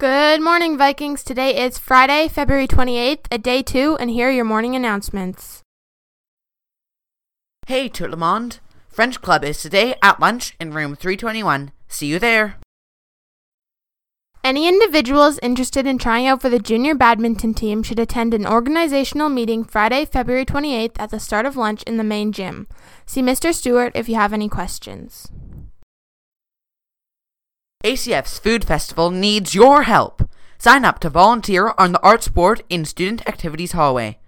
Good morning, Vikings. Today is Friday, February 28th, at day two, and here are your morning announcements. Hey, Tout le monde. French Club is today at lunch in room 321. See you there. Any individuals interested in trying out for the junior badminton team should attend an organizational meeting Friday, February 28th at the start of lunch in the main gym. See Mr. Stewart if you have any questions. ACF's Food Festival needs your help. Sign up to volunteer on the arts board in Student Activities Hallway.